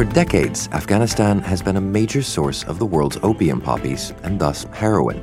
For decades, Afghanistan has been a major source of the world's opium poppies and thus heroin.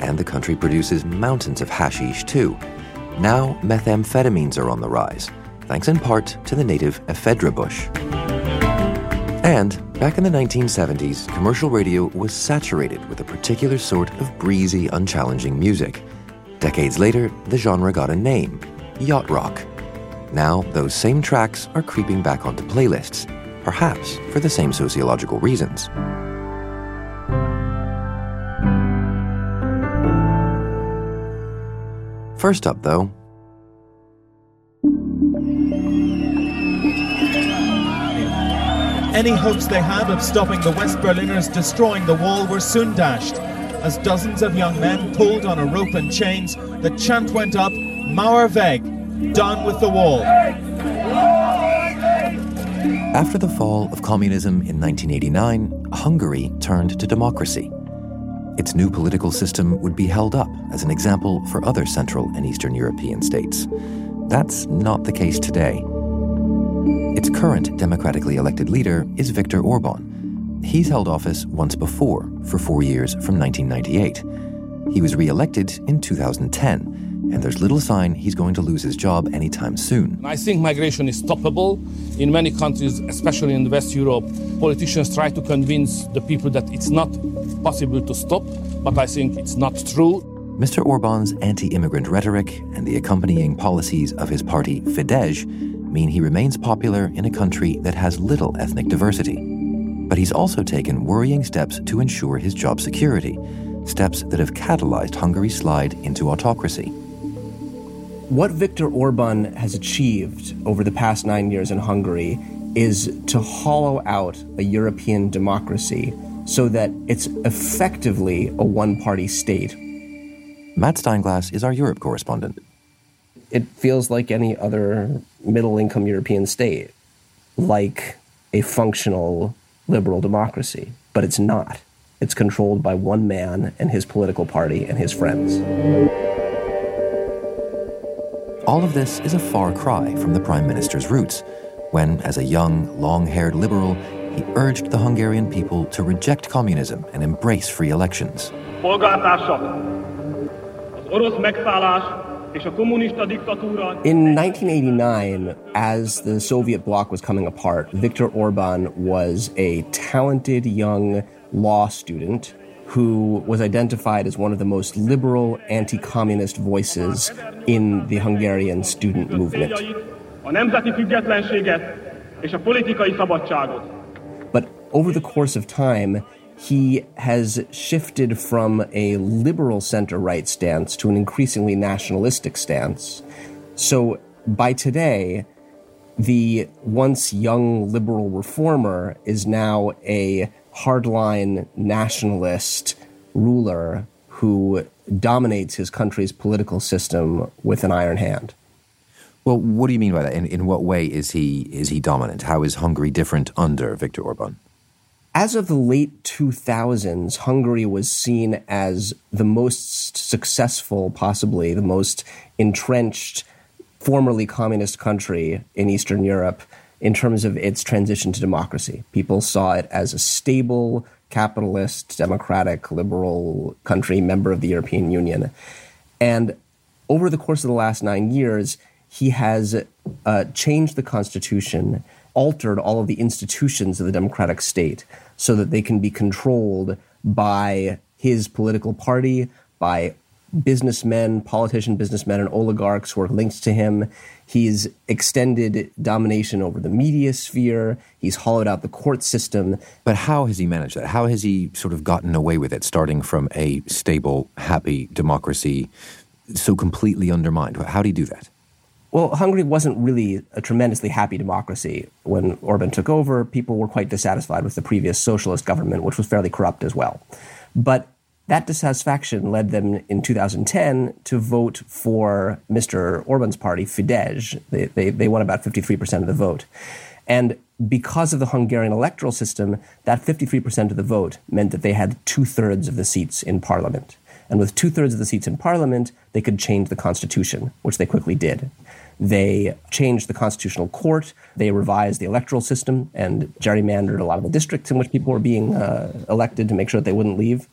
And the country produces mountains of hashish too. Now, methamphetamines are on the rise, thanks in part to the native ephedra bush. And back in the 1970s, commercial radio was saturated with a particular sort of breezy, unchallenging music. Decades later, the genre got a name yacht rock. Now, those same tracks are creeping back onto playlists perhaps for the same sociological reasons. First up, though, Any hopes they had of stopping the West Berliners destroying the wall were soon dashed. As dozens of young men pulled on a rope and chains, the chant went up Mauer weg, done with the wall. After the fall of communism in 1989, Hungary turned to democracy. Its new political system would be held up as an example for other Central and Eastern European states. That's not the case today. Its current democratically elected leader is Viktor Orban. He's held office once before, for four years from 1998. He was re elected in 2010 and there's little sign he's going to lose his job anytime soon. I think migration is stoppable. In many countries, especially in West Europe, politicians try to convince the people that it's not possible to stop, but I think it's not true. Mr. Orban's anti immigrant rhetoric and the accompanying policies of his party, Fidesz, mean he remains popular in a country that has little ethnic diversity. But he's also taken worrying steps to ensure his job security, steps that have catalyzed Hungary's slide into autocracy. What Viktor Orban has achieved over the past nine years in Hungary is to hollow out a European democracy so that it's effectively a one party state. Matt Steinglass is our Europe correspondent. It feels like any other middle income European state, like a functional liberal democracy, but it's not. It's controlled by one man and his political party and his friends. All of this is a far cry from the Prime Minister's roots, when, as a young, long haired liberal, he urged the Hungarian people to reject communism and embrace free elections. In 1989, as the Soviet bloc was coming apart, Viktor Orban was a talented young law student who was identified as one of the most liberal anti communist voices in the Hungarian student movement. But over the course of time, he has shifted from a liberal center right stance to an increasingly nationalistic stance. So by today, the once young liberal reformer is now a hardline nationalist ruler who dominates his country's political system with an iron hand. Well, what do you mean by that? In, in what way is he is he dominant? How is Hungary different under Viktor Orban? As of the late 2000s, Hungary was seen as the most successful, possibly the most entrenched, formerly communist country in Eastern Europe in terms of its transition to democracy. People saw it as a stable, capitalist, democratic, liberal country, member of the European Union. And over the course of the last nine years, he has uh, changed the constitution, altered all of the institutions of the democratic state so that they can be controlled by his political party, by businessmen, politician businessmen, and oligarchs who are linked to him. He's extended domination over the media sphere. He's hollowed out the court system. But how has he managed that? How has he sort of gotten away with it, starting from a stable, happy democracy so completely undermined? How did he do that? Well, Hungary wasn't really a tremendously happy democracy when Orban took over. People were quite dissatisfied with the previous socialist government, which was fairly corrupt as well. But that dissatisfaction led them in 2010 to vote for Mr. Orban's party, Fidesz. They, they, they won about 53% of the vote. And because of the Hungarian electoral system, that 53% of the vote meant that they had two thirds of the seats in parliament. And with two thirds of the seats in parliament, they could change the constitution, which they quickly did. They changed the constitutional court. They revised the electoral system and gerrymandered a lot of the districts in which people were being uh, elected to make sure that they wouldn't leave.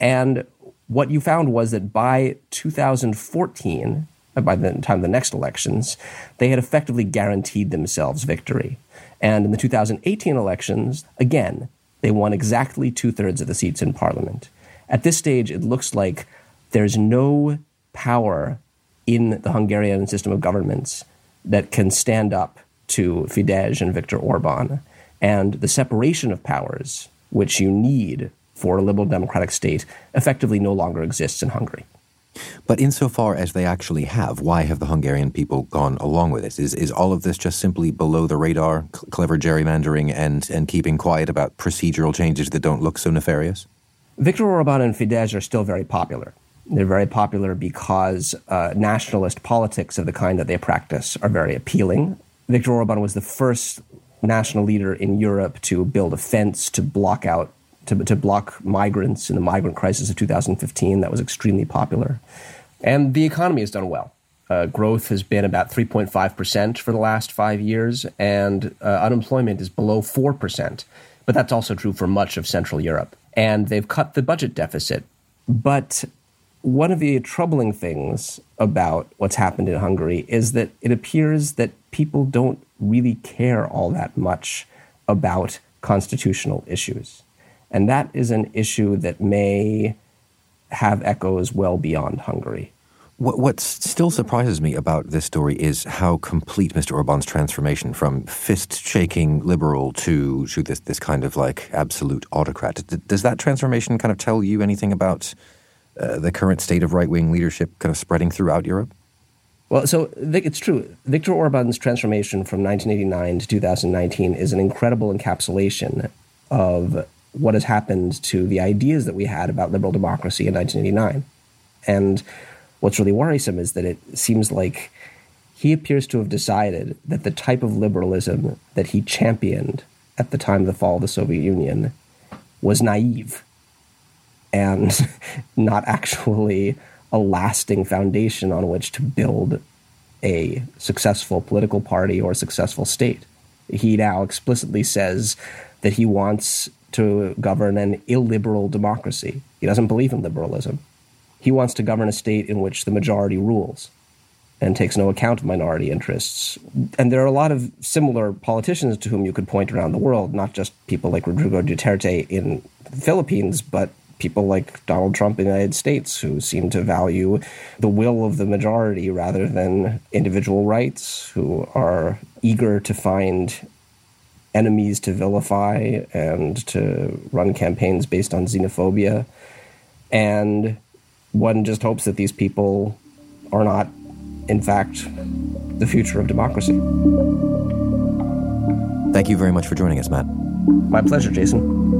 And what you found was that by 2014, uh, by the time of the next elections, they had effectively guaranteed themselves victory. And in the 2018 elections, again, they won exactly two thirds of the seats in parliament. At this stage, it looks like there's no power in the Hungarian system of governments that can stand up to Fidesz and Viktor Orban. And the separation of powers, which you need for a liberal democratic state, effectively no longer exists in Hungary. But insofar as they actually have, why have the Hungarian people gone along with this? Is, is all of this just simply below the radar, cl- clever gerrymandering and, and keeping quiet about procedural changes that don't look so nefarious? Viktor Orban and Fidesz are still very popular. They're very popular because uh, nationalist politics of the kind that they practice are very appealing. Viktor Orban was the first national leader in Europe to build a fence to block out to, to block migrants in the migrant crisis of 2015. That was extremely popular, and the economy has done well. Uh, growth has been about 3.5% for the last five years, and uh, unemployment is below 4%. But that's also true for much of Central Europe. And they've cut the budget deficit. But one of the troubling things about what's happened in Hungary is that it appears that people don't really care all that much about constitutional issues. And that is an issue that may have echoes well beyond Hungary. What, what still surprises me about this story is how complete Mr. Orban's transformation from fist shaking liberal to, to this, this kind of like absolute autocrat. Does that transformation kind of tell you anything about uh, the current state of right wing leadership kind of spreading throughout Europe? Well, so it's true. Viktor Orban's transformation from 1989 to 2019 is an incredible encapsulation of what has happened to the ideas that we had about liberal democracy in 1989. And what's really worrisome is that it seems like he appears to have decided that the type of liberalism that he championed at the time of the fall of the Soviet Union was naive and not actually a lasting foundation on which to build a successful political party or a successful state. He now explicitly says that he wants to govern an illiberal democracy. He doesn't believe in liberalism. He wants to govern a state in which the majority rules and takes no account of minority interests. And there are a lot of similar politicians to whom you could point around the world, not just people like Rodrigo Duterte in the Philippines, but people like Donald Trump in the United States who seem to value the will of the majority rather than individual rights, who are eager to find enemies to vilify and to run campaigns based on xenophobia. And one just hopes that these people are not, in fact, the future of democracy. Thank you very much for joining us, Matt. My pleasure, Jason.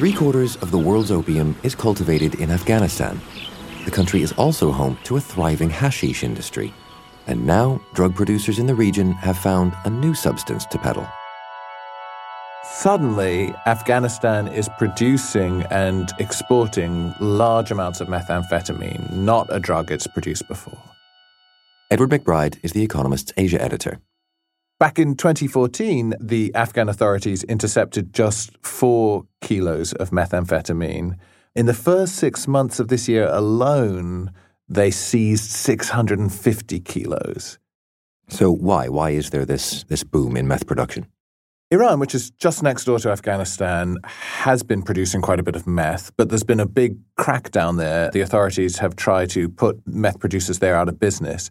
Three quarters of the world's opium is cultivated in Afghanistan. The country is also home to a thriving hashish industry. And now, drug producers in the region have found a new substance to peddle. Suddenly, Afghanistan is producing and exporting large amounts of methamphetamine, not a drug it's produced before. Edward McBride is The Economist's Asia editor. Back in 2014, the Afghan authorities intercepted just four kilos of methamphetamine. In the first six months of this year alone, they seized 650 kilos. So why? Why is there this, this boom in meth production? Iran, which is just next door to Afghanistan, has been producing quite a bit of meth, but there's been a big crackdown there. The authorities have tried to put meth producers there out of business.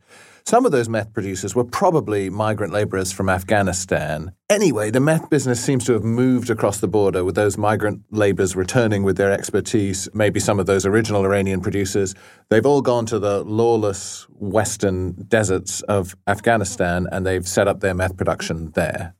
Some of those meth producers were probably migrant laborers from Afghanistan. Anyway, the meth business seems to have moved across the border with those migrant laborers returning with their expertise, maybe some of those original Iranian producers. They've all gone to the lawless western deserts of Afghanistan and they've set up their meth production there.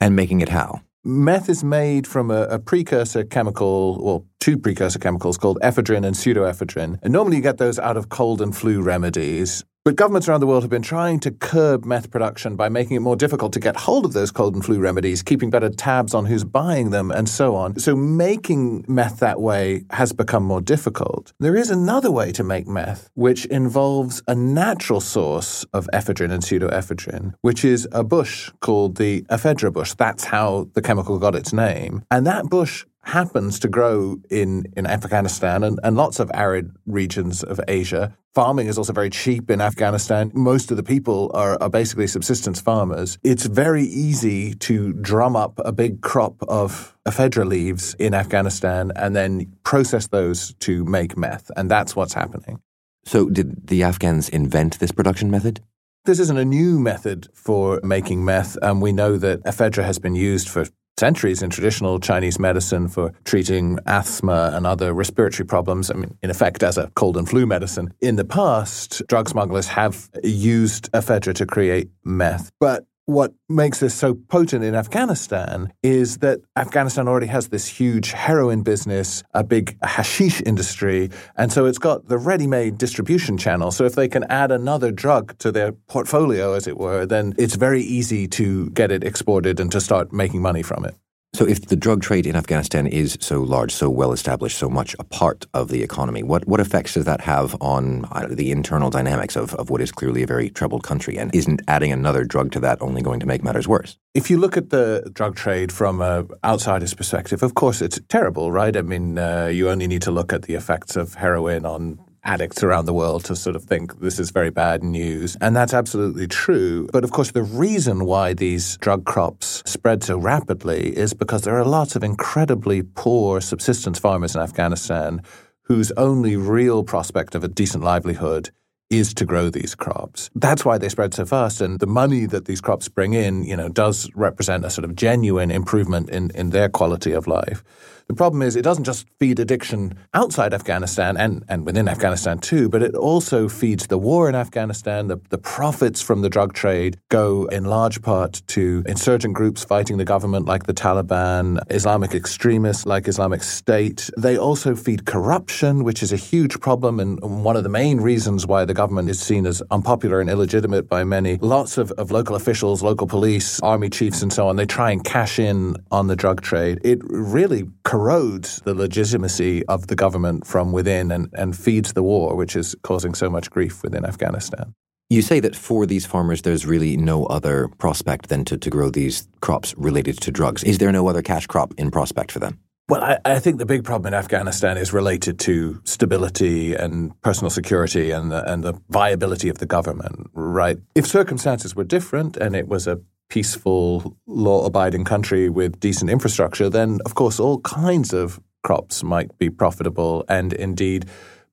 And making it how? Meth is made from a, a, precursor chemical, or two precursor chemicals called ephedrine and pseudoephedrine. And normally you get those out of cold and flu remedies. But governments around the world have been trying to curb meth production by making it more difficult to get hold of those cold and flu remedies, keeping better tabs on who's buying them, and so on. So making meth that way has become more difficult. There is another way to make meth, which involves a natural source of ephedrine and pseudoephedrine, which is a bush called the ephedra bush. That's how the chemical got its name. And that bush happens to grow in, in Afghanistan and, and lots of arid regions of Asia. Farming is also very cheap in Afghanistan. Most of the people are, are basically subsistence farmers. It's very easy to drum up a big crop of ephedra leaves in Afghanistan and then process those to make meth. And that's what's happening. So, did the Afghans invent this production method? This isn't a new method for making meth, and we know that ephedra has been used for centuries in traditional Chinese medicine for treating asthma and other respiratory problems. I mean, in effect, as a cold and flu medicine. In the past, drug smugglers have used ephedra to create meth. But what makes this so potent in Afghanistan is that Afghanistan already has this huge heroin business, a big hashish industry, and so it's got the ready made distribution channel. So if they can add another drug to their portfolio, as it were, then it's very easy to get it exported and to start making money from it. So, if the drug trade in Afghanistan is so large, so well established, so much a part of the economy, what, what effects does that have on uh, the internal dynamics of, of what is clearly a very troubled country? And isn't adding another drug to that only going to make matters worse? If you look at the drug trade from an outsider's perspective, of course it's terrible, right? I mean, uh, you only need to look at the effects of heroin on addicts around the world to sort of think this is very bad news. And that's absolutely true. But of course, the reason why these drug crops spread so rapidly is because there are lots of incredibly poor subsistence farmers in Afghanistan whose only real prospect of a decent livelihood is to grow these crops. That's why they spread so fast. And the money that these crops bring in, you know, does represent a sort of genuine improvement in, in their quality of life. The problem is it doesn't just feed addiction outside Afghanistan and, and within Afghanistan too, but it also feeds the war in Afghanistan. The, the profits from the drug trade go in large part to insurgent groups fighting the government like the Taliban, Islamic extremists like Islamic State. They also feed corruption, which is a huge problem and one of the main reasons why the government is seen as unpopular and illegitimate by many. Lots of, of local officials, local police, army chiefs, and so on, they try and cash in on the drug trade. It really corrodes the legitimacy of the government from within and, and feeds the war, which is causing so much grief within Afghanistan. You say that for these farmers, there's really no other prospect than to, to grow these crops related to drugs. Is there no other cash crop in prospect for them? Well, I, I, think the big problem in Afghanistan is related to stability and personal security and the, and the viability of the government, right? If circumstances were different and it was a peaceful, law abiding country with decent infrastructure, then of course all kinds of crops might be profitable and indeed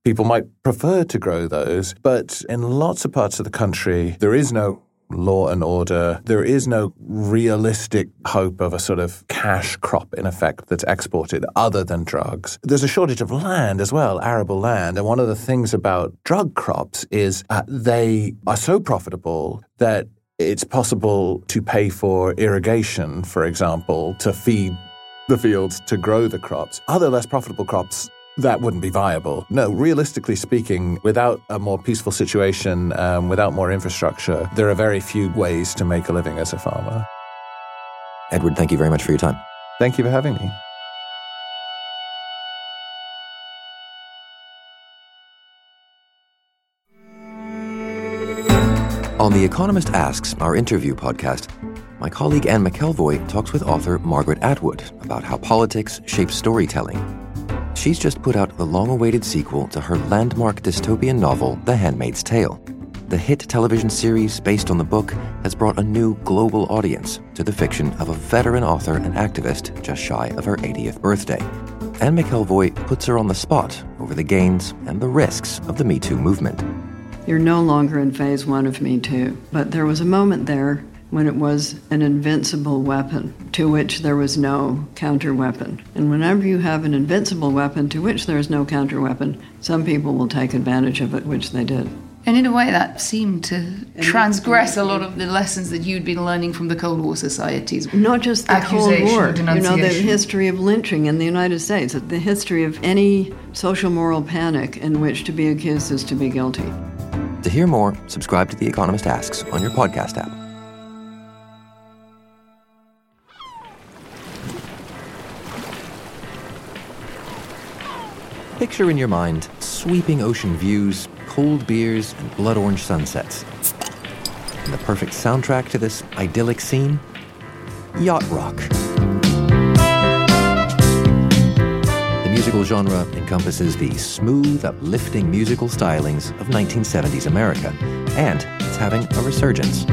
people might prefer to grow those. But in lots of parts of the country, there is no law and order. There is no realistic hope of a sort of cash crop, in effect, that's exported other than drugs. There's a shortage of land as well, arable land. And one of the things about drug crops is uh, they are so profitable that it's possible to pay for irrigation, for example, to feed the fields to grow the crops. Other less profitable crops that wouldn't be viable. No, realistically speaking, without a more peaceful situation, um, without more infrastructure, there are very few ways to make a living as a farmer. Edward, thank you very much for your time. Thank you for having me. On The Economist Asks, our interview podcast, my colleague Anne McElvoy talks with author Margaret Atwood about how politics shapes storytelling. She's just put out the long awaited sequel to her landmark dystopian novel, The Handmaid's Tale. The hit television series based on the book has brought a new global audience to the fiction of a veteran author and activist just shy of her 80th birthday. Anne McElvoy puts her on the spot over the gains and the risks of the Me Too movement. You're no longer in phase one of Me Too, but there was a moment there when it was an invincible weapon to which there was no counter weapon. And whenever you have an invincible weapon to which there is no counter weapon, some people will take advantage of it, which they did. And in a way, that seemed to transgress a lot of the lessons that you'd been learning from the Cold War societies. Not just the Cold War, you know, the history of lynching in the United States, the history of any social moral panic in which to be accused is to be guilty. To hear more, subscribe to The Economist Asks on your podcast app. Picture in your mind sweeping ocean views, cold beers, and blood orange sunsets. And the perfect soundtrack to this idyllic scene? Yacht rock. Genre encompasses the smooth, uplifting musical stylings of 1970s America, and it's having a resurgence.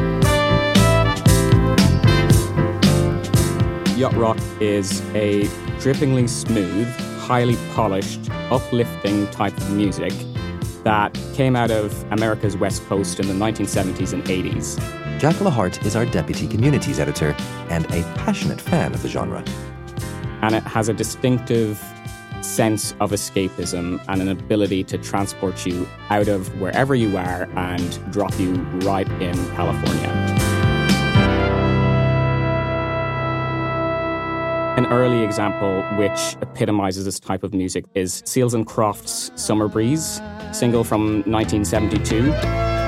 Yacht rock is a drippingly smooth, highly polished, uplifting type of music that came out of America's West Coast in the 1970s and 80s. Jack Lahart is our deputy communities editor and a passionate fan of the genre. And it has a distinctive sense of escapism and an ability to transport you out of wherever you are and drop you right in California. An early example which epitomizes this type of music is Seals and Crofts' Summer Breeze, single from 1972.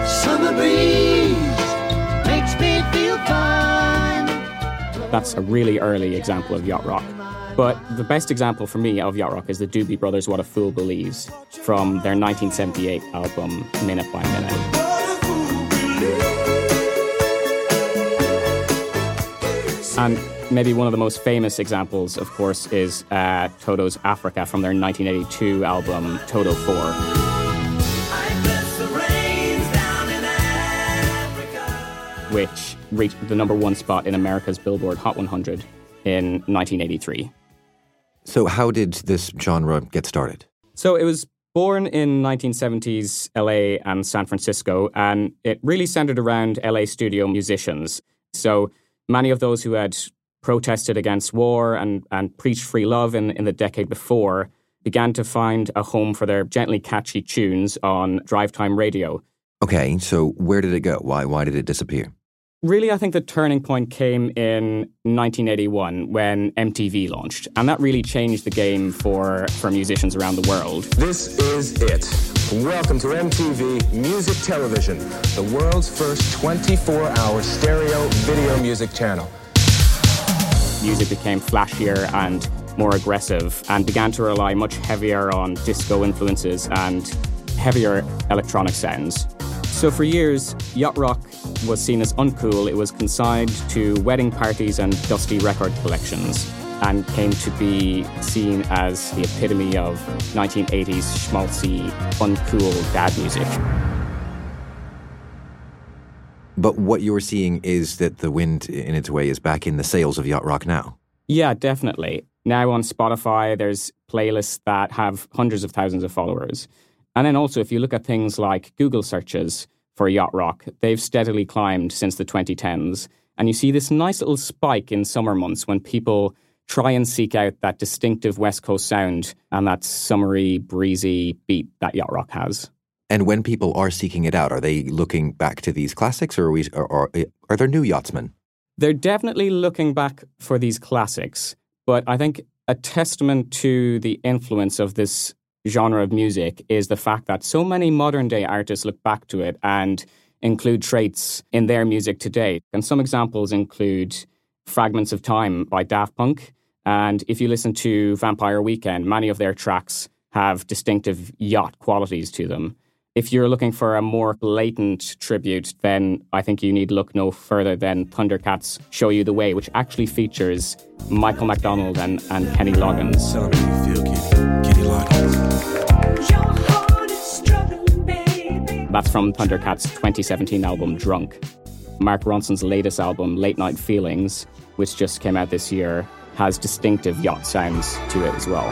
Summer breeze makes me feel fine. That's a really early example of yacht rock. But the best example for me of yacht rock is the Doobie Brothers' What a Fool Believes from their 1978 album Minute by Minute. And maybe one of the most famous examples, of course, is uh, Toto's Africa from their 1982 album Toto 4. Which reached the number one spot in America's Billboard Hot 100 in 1983. So, how did this genre get started? So, it was born in 1970s LA and San Francisco, and it really centered around LA studio musicians. So, many of those who had protested against war and, and preached free love in, in the decade before began to find a home for their gently catchy tunes on drive time radio. Okay, so where did it go? Why, why did it disappear? Really, I think the turning point came in 1981 when MTV launched, and that really changed the game for, for musicians around the world. This is it. Welcome to MTV Music Television, the world's first 24 hour stereo video music channel. Music became flashier and more aggressive and began to rely much heavier on disco influences and heavier electronic sounds. So for years, yacht rock was seen as uncool. It was consigned to wedding parties and dusty record collections and came to be seen as the epitome of 1980s schmaltzy, uncool dad music. But what you're seeing is that the wind, in its way, is back in the sails of yacht rock now. Yeah, definitely. Now on Spotify, there's playlists that have hundreds of thousands of followers. And then also, if you look at things like Google searches for yacht rock, they've steadily climbed since the 2010s. And you see this nice little spike in summer months when people try and seek out that distinctive West Coast sound and that summery, breezy beat that yacht rock has. And when people are seeking it out, are they looking back to these classics, or are, we, or, or are there new yachtsmen? They're definitely looking back for these classics, But I think a testament to the influence of this genre of music is the fact that so many modern day artists look back to it and include traits in their music today. And some examples include Fragments of Time by Daft Punk. And if you listen to Vampire Weekend, many of their tracks have distinctive yacht qualities to them. If you're looking for a more blatant tribute, then I think you need look no further than Thundercat's Show You the Way, which actually features Michael McDonald and, and Kenny Loggins. That's from Thundercat's 2017 album Drunk. Mark Ronson's latest album, Late Night Feelings, which just came out this year, has distinctive yacht sounds to it as well.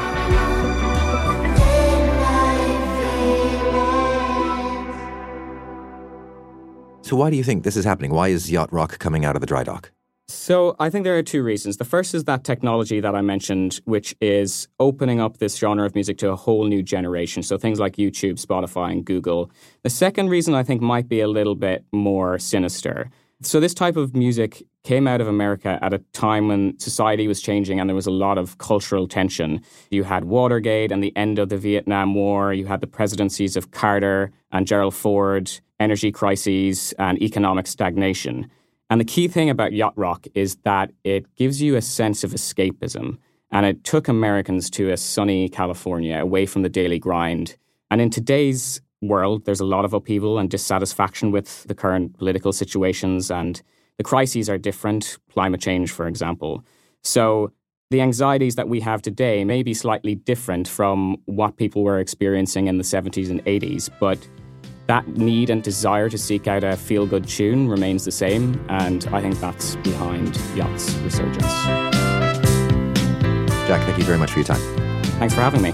So, why do you think this is happening? Why is yacht rock coming out of the dry dock? So, I think there are two reasons. The first is that technology that I mentioned, which is opening up this genre of music to a whole new generation. So, things like YouTube, Spotify, and Google. The second reason I think might be a little bit more sinister. So, this type of music came out of America at a time when society was changing and there was a lot of cultural tension. You had Watergate and the end of the Vietnam War, you had the presidencies of Carter and Gerald Ford, energy crises, and economic stagnation. And the key thing about yacht rock is that it gives you a sense of escapism. And it took Americans to a sunny California away from the daily grind. And in today's world, there's a lot of upheaval and dissatisfaction with the current political situations, and the crises are different, climate change, for example. So the anxieties that we have today may be slightly different from what people were experiencing in the 70s and 80s, but that need and desire to seek out a feel good tune remains the same, and I think that's behind Yacht's resurgence. Jack, thank you very much for your time. Thanks for having me.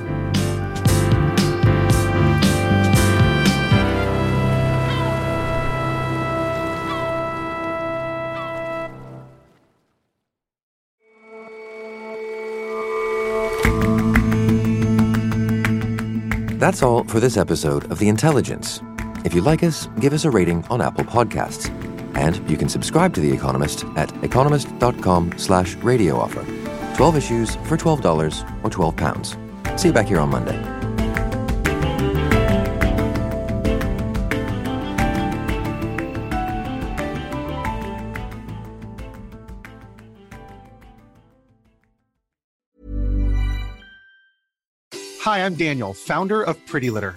That's all for this episode of The Intelligence. If you like us, give us a rating on Apple Podcasts. And you can subscribe to The Economist at economist.com slash radio offer. 12 issues for $12 or £12. See you back here on Monday. Hi, I'm Daniel, founder of Pretty Litter.